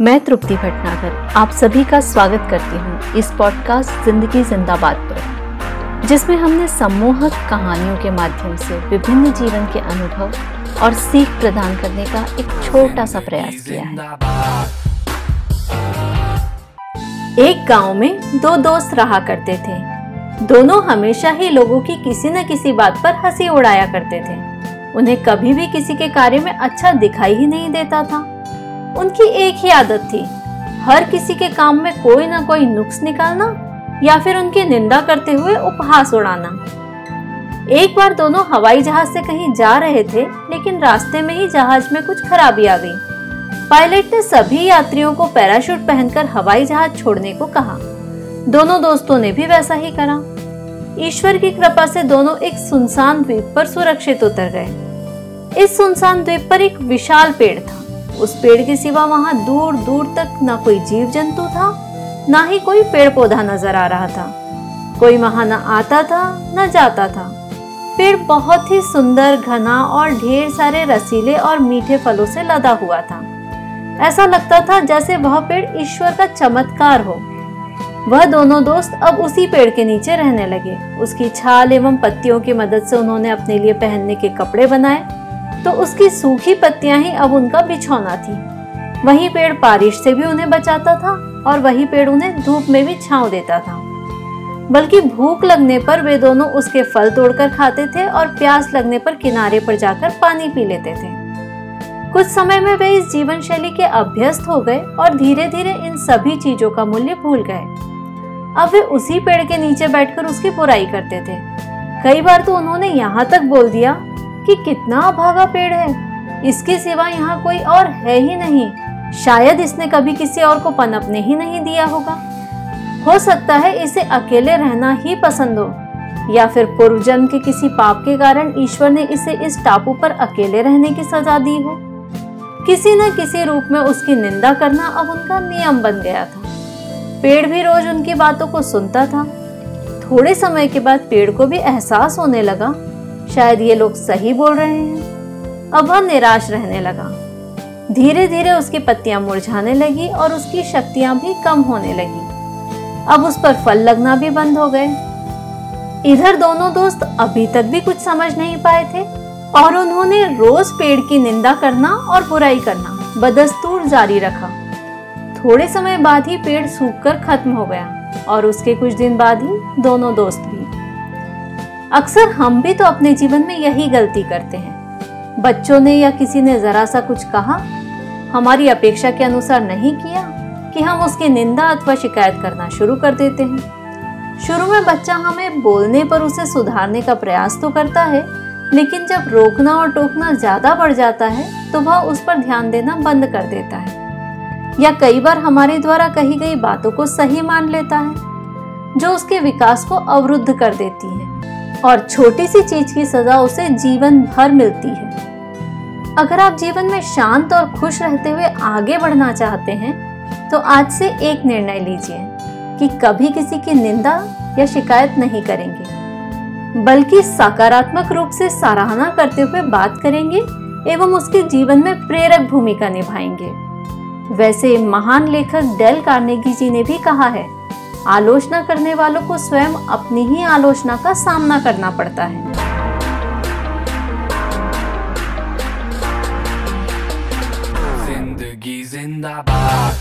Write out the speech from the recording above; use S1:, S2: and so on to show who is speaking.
S1: मैं तृप्ति भटनागर, आप सभी का स्वागत करती हूँ इस पॉडकास्ट ज़िंदगी जिंदाबाद पर, जिसमें हमने सम्मोहक कहानियों के माध्यम से विभिन्न जीवन के अनुभव और सीख प्रदान करने का एक छोटा सा प्रयास किया है। एक गाँव में दो दोस्त रहा करते थे। दोनों हमेशा ही लोगों की किसी न किसी बात पर हँसी उड़ाया करते थे। उन्हें कभी भी किसी के कार्य में अच्छा दिखाई ही नहीं देता था। उनकी एक ही आदत थी। हर किसी के काम में कोई ना कोई नुक्स निकालना या फिर उनकी निंदा करते हुए उपहास उड़ाना। एक बार दोनों हवाई जहाज़ से कहीं जा रहे थे, लेकिन रास्ते में ही जहाज़ में कुछ खराबी आ गई। पायलट ने सभी यात्रियों को पैराशूट पहनकर हवाई जहाज़ छोड़ने को कहा। दोनों दोस्तों ने भी वैसा ही करा। ईश्वर की कृपा से दोनों एक सुनसान द्वीप पर सुरक्षित उतर गए। इस सुनसान द्वीप पर एक विशाल पेड़ था। उस पेड़ के सिवा वहाँ दूर दूर तक न कोई जीव जंतु था, न ही कोई पेड़ पौधा नज़र आ रहा था। कोई वहाँ न आता था, न जाता था। पेड़ बहुत ही सुंदर, घना और ढेर सारे रसीले और मीठे फलों से लदा हुआ था। ऐसा लगता था जैसे वह पेड़ ईश्वर का चमत्कार हो। वह दोनों दोस्त अब उसी पेड़ के नीचे रहने लगे। उसकी छाल एवं पत्तियों की मदद से उन्होंने अपने लिए पहनने के कपड़े बनाए। तो उसकी सूखी पत्तियाँ ही अब उनका बिछौना थी। वही पेड़ बारिश से भी उन्हें बचाता था और वही पेड़ उन्हें धूप में भी छांव देता था। बल्कि भूख लगने पर वे दोनों उसके फल तोड़कर खाते थे और प्यास लगने पर किनारे पर जाकर पानी पी लेते थे। कुछ समय में वे इस जीवन शैली के अभ्यस्त हो गए और धीरे धीरे इन सभी चीज़ों का मूल्य भूल गए। अब वे उसी पेड़ के नीचे बैठकर उसकी बुराई करते थे। कई बार तो उन्होंने यहाँ तक बोल दिया कि कितना अभागा पेड़ है। इसके सिवा यहाँ कोई और है ही नहीं। शायद इसने कभी किसी और को पनपने ही नहीं दिया होगा। हो सकता है इसे अकेले रहना ही पसंद हो, या फिर पूर्व जन्म के किसी पाप के कारण ईश्वर ने इसे इस टापू पर अकेले रहने की सजा दी हो। किसी न किसी रूप में उसकी निंदा करना अब उनका नियम बन गया था। पेड़ भी रोज उनकी बातों को सुनता था। थोड़े समय के बाद पेड़ को भी एहसास होने लगा शायद ये लोग सही बोल रहे हैं। अब वह निराश रहने लगा। धीरे धीरे उसकी पत्तियाँ मुरझाने लगी और उसकी शक्तियाँ भी कम होने लगी। अब उस पर फल लगना भी बंद हो गए। इधर दोनों दोस्त अभी तक भी कुछ समझ नहीं पाए थे और उन्होंने रोज पेड़ की निंदा करना और बुराई करना बदस्तूर जारी रखा। थोड़े समय बाद ही पेड़ सूखकर खत्म हो गया और उसके कुछ दिन बाद ही दोनों दोस्त भी अक्सर हम भी तो अपने जीवन में यही गलती करते हैं। बच्चों ने या किसी ने जरा सा कुछ कहा? हमारी अपेक्षा के अनुसार नहीं किया कि हम उसकी निंदा अथवा शिकायत करना शुरू कर देते हैं। शुरू में बच्चा हमें बोलने पर उसे सुधारने का प्रयास तो करता है, लेकिन जब रोकना और टोकना ज़्यादा बढ़ जाता है तो वह उस पर ध्यान देना बंद कर देता है। या कई बार हमारे द्वारा कही गई बातों को सही मान लेता है, जो उसके विकास को अवरुद्ध कर देती है। और छोटी सी चीज़ की सजा उसे जीवन भर मिलती है। अगर आप जीवन में शांत और खुश रहते हुए आगे बढ़ना चाहते हैं तो आज से एक निर्णय लीजिए कि कभी किसी की निंदा या शिकायत नहीं करेंगे, बल्कि सकारात्मक रूप से सराहना करते हुए बात करेंगे एवं उसके जीवन में प्रेरक भूमिका निभाएँगे। वैसे महान लेखक डेल कार्नेगी जी ने भी कहा है आलोचना करने वालों को स्वयं अपनी ही आलोचना का सामना करना पड़ता है। ज़िंदगी जिंदाबाद।